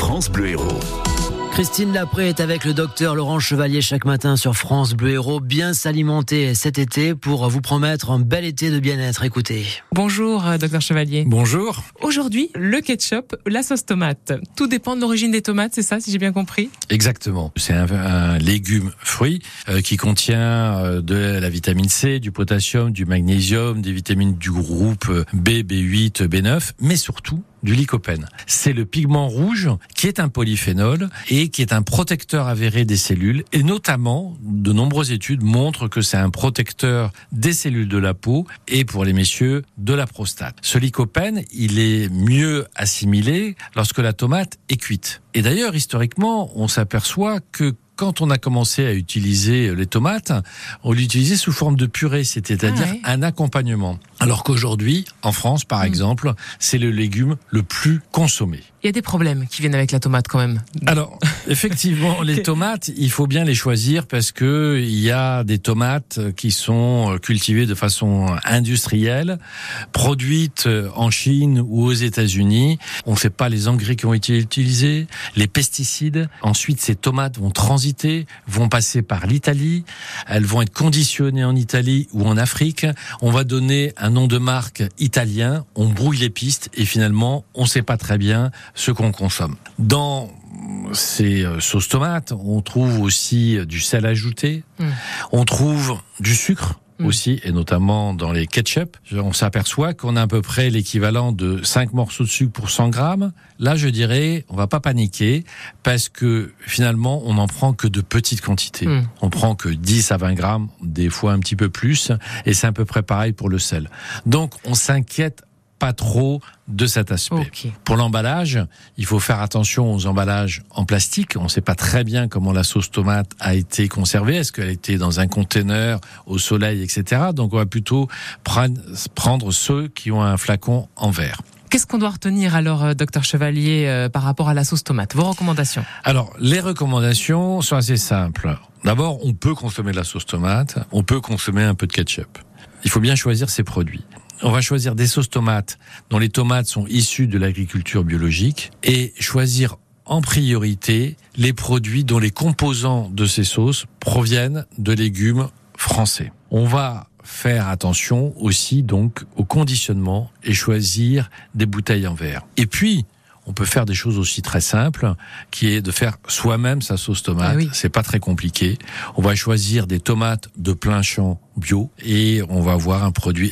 France Bleu Héros. Christine Lapré est avec le docteur Laurent Chevalier chaque matin sur France Bleu Héros. Bien s'alimenter cet été pour vous promettre un bel été de bien-être. Écoutez. Bonjour, euh, docteur Chevalier. Bonjour. Aujourd'hui, le ketchup, la sauce tomate. Tout dépend de l'origine des tomates, c'est ça, si j'ai bien compris? Exactement. C'est un, un, légume fruit euh, qui contient euh, de la vitamine C, du potassium, du magnésium, des vitamines du groupe B, B8, B9, mais surtout du lycopène. C'est le pigment rouge qui est un polyphénol et qui est un protecteur avéré des cellules et notamment de nombreuses études montrent que c'est un protecteur des cellules de la peau et pour les messieurs de la prostate. Ce lycopène, il est mieux assimilé lorsque la tomate est cuite. Et d'ailleurs, historiquement, on s'aperçoit que quand on a commencé à utiliser les tomates, on l'utilisait sous forme de purée, c'est-à-dire ah ouais. un accompagnement. Alors qu'aujourd'hui, en France, par mmh. exemple, c'est le légume le plus consommé. Il y a des problèmes qui viennent avec la tomate quand même. Alors, effectivement, les tomates, il faut bien les choisir parce que il y a des tomates qui sont cultivées de façon industrielle, produites en Chine ou aux États-Unis. On ne sait pas les engrais qui ont été utilisés, les pesticides. Ensuite, ces tomates vont transiter, vont passer par l'Italie. Elles vont être conditionnées en Italie ou en Afrique. On va donner un nom de marque italien. On brouille les pistes et finalement, on ne sait pas très bien ce qu'on consomme. Dans ces sauces tomates, on trouve aussi du sel ajouté, mmh. on trouve du sucre mmh. aussi, et notamment dans les ketchup. On s'aperçoit qu'on a à peu près l'équivalent de 5 morceaux de sucre pour 100 grammes. Là, je dirais, on va pas paniquer, parce que finalement, on n'en prend que de petites quantités. Mmh. On prend que 10 à 20 grammes, des fois un petit peu plus, et c'est à peu près pareil pour le sel. Donc, on s'inquiète pas trop de cet aspect. Okay. Pour l'emballage, il faut faire attention aux emballages en plastique. On ne sait pas très bien comment la sauce tomate a été conservée. Est-ce qu'elle était dans un conteneur au soleil, etc. Donc on va plutôt prendre ceux qui ont un flacon en verre. Qu'est-ce qu'on doit retenir alors, euh, docteur Chevalier, euh, par rapport à la sauce tomate? Vos recommandations? Alors, les recommandations sont assez simples. D'abord, on peut consommer de la sauce tomate, on peut consommer un peu de ketchup. Il faut bien choisir ses produits on va choisir des sauces tomates dont les tomates sont issues de l'agriculture biologique et choisir en priorité les produits dont les composants de ces sauces proviennent de légumes français. On va faire attention aussi donc au conditionnement et choisir des bouteilles en verre. Et puis, on peut faire des choses aussi très simples, qui est de faire soi-même sa sauce tomate. Ah oui. C'est pas très compliqué. On va choisir des tomates de plein champ bio et on va avoir un produit